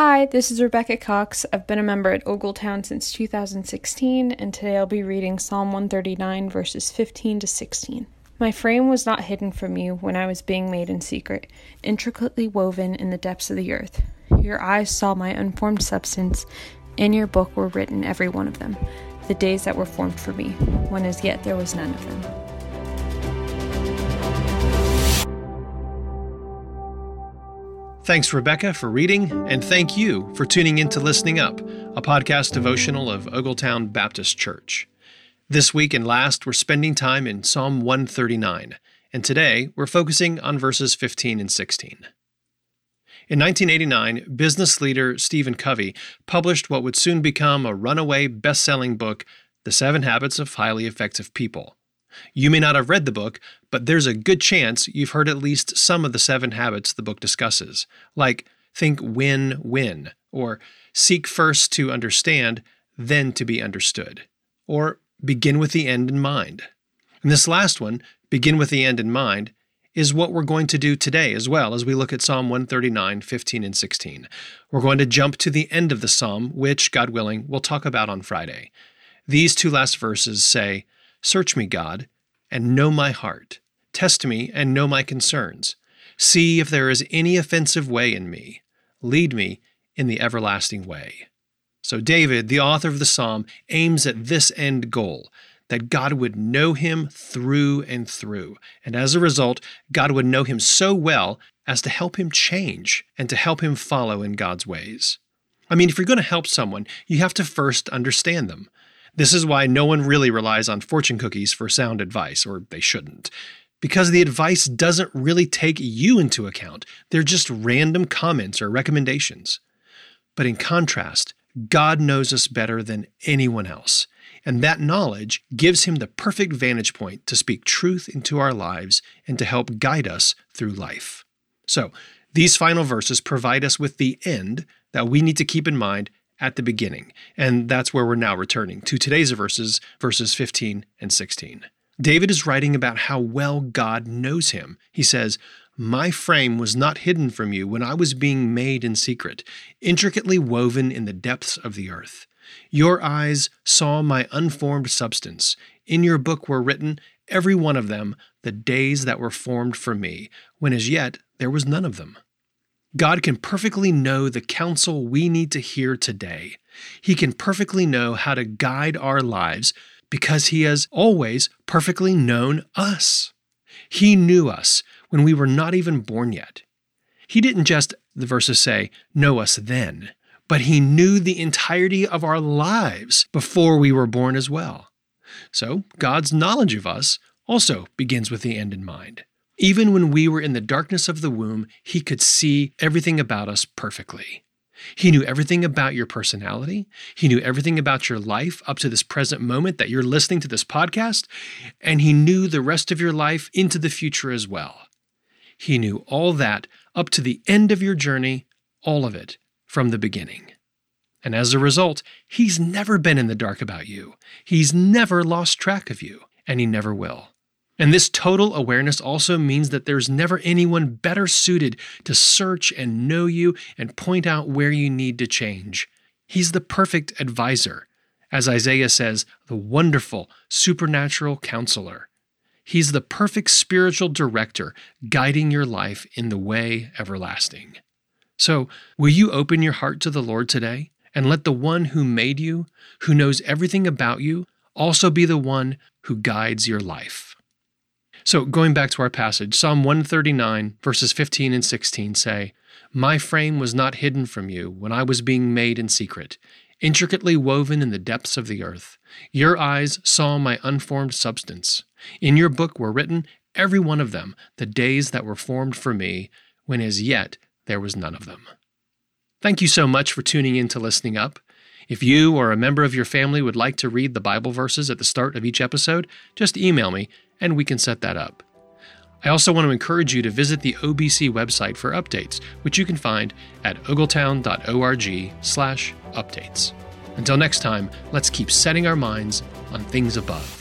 Hi, this is Rebecca Cox. I've been a member at Ogletown since 2016, and today I'll be reading Psalm 139, verses 15 to 16. My frame was not hidden from you when I was being made in secret, intricately woven in the depths of the earth. Your eyes saw my unformed substance. In your book were written every one of them, the days that were formed for me, when as yet there was none of them. Thanks, Rebecca, for reading, and thank you for tuning in to Listening Up, a podcast devotional of Ogletown Baptist Church. This week and last, we're spending time in Psalm 139, and today we're focusing on verses 15 and 16. In 1989, business leader Stephen Covey published what would soon become a runaway best selling book, The Seven Habits of Highly Effective People. You may not have read the book, but there's a good chance you've heard at least some of the seven habits the book discusses, like think win win, or seek first to understand, then to be understood, or begin with the end in mind. And this last one, begin with the end in mind, is what we're going to do today as well as we look at Psalm 139, 15, and 16. We're going to jump to the end of the psalm, which, God willing, we'll talk about on Friday. These two last verses say, Search me, God, and know my heart. Test me and know my concerns. See if there is any offensive way in me. Lead me in the everlasting way. So, David, the author of the psalm, aims at this end goal that God would know him through and through. And as a result, God would know him so well as to help him change and to help him follow in God's ways. I mean, if you're going to help someone, you have to first understand them. This is why no one really relies on fortune cookies for sound advice, or they shouldn't. Because the advice doesn't really take you into account, they're just random comments or recommendations. But in contrast, God knows us better than anyone else, and that knowledge gives him the perfect vantage point to speak truth into our lives and to help guide us through life. So, these final verses provide us with the end that we need to keep in mind at the beginning. And that's where we're now returning to today's verses, verses 15 and 16. David is writing about how well God knows him. He says, My frame was not hidden from you when I was being made in secret, intricately woven in the depths of the earth. Your eyes saw my unformed substance. In your book were written, every one of them, the days that were formed for me, when as yet there was none of them. God can perfectly know the counsel we need to hear today. He can perfectly know how to guide our lives because He has always perfectly known us. He knew us when we were not even born yet. He didn't just, the verses say, know us then, but He knew the entirety of our lives before we were born as well. So God's knowledge of us also begins with the end in mind. Even when we were in the darkness of the womb, He could see everything about us perfectly. He knew everything about your personality. He knew everything about your life up to this present moment that you're listening to this podcast. And He knew the rest of your life into the future as well. He knew all that up to the end of your journey, all of it from the beginning. And as a result, He's never been in the dark about you. He's never lost track of you, and He never will. And this total awareness also means that there's never anyone better suited to search and know you and point out where you need to change. He's the perfect advisor. As Isaiah says, the wonderful supernatural counselor. He's the perfect spiritual director guiding your life in the way everlasting. So, will you open your heart to the Lord today and let the one who made you, who knows everything about you, also be the one who guides your life? So, going back to our passage, Psalm 139, verses 15 and 16 say, My frame was not hidden from you when I was being made in secret, intricately woven in the depths of the earth. Your eyes saw my unformed substance. In your book were written, every one of them, the days that were formed for me, when as yet there was none of them. Thank you so much for tuning in to Listening Up. If you or a member of your family would like to read the Bible verses at the start of each episode, just email me and we can set that up. I also want to encourage you to visit the OBC website for updates, which you can find at ogletown.org/updates. Until next time, let's keep setting our minds on things above.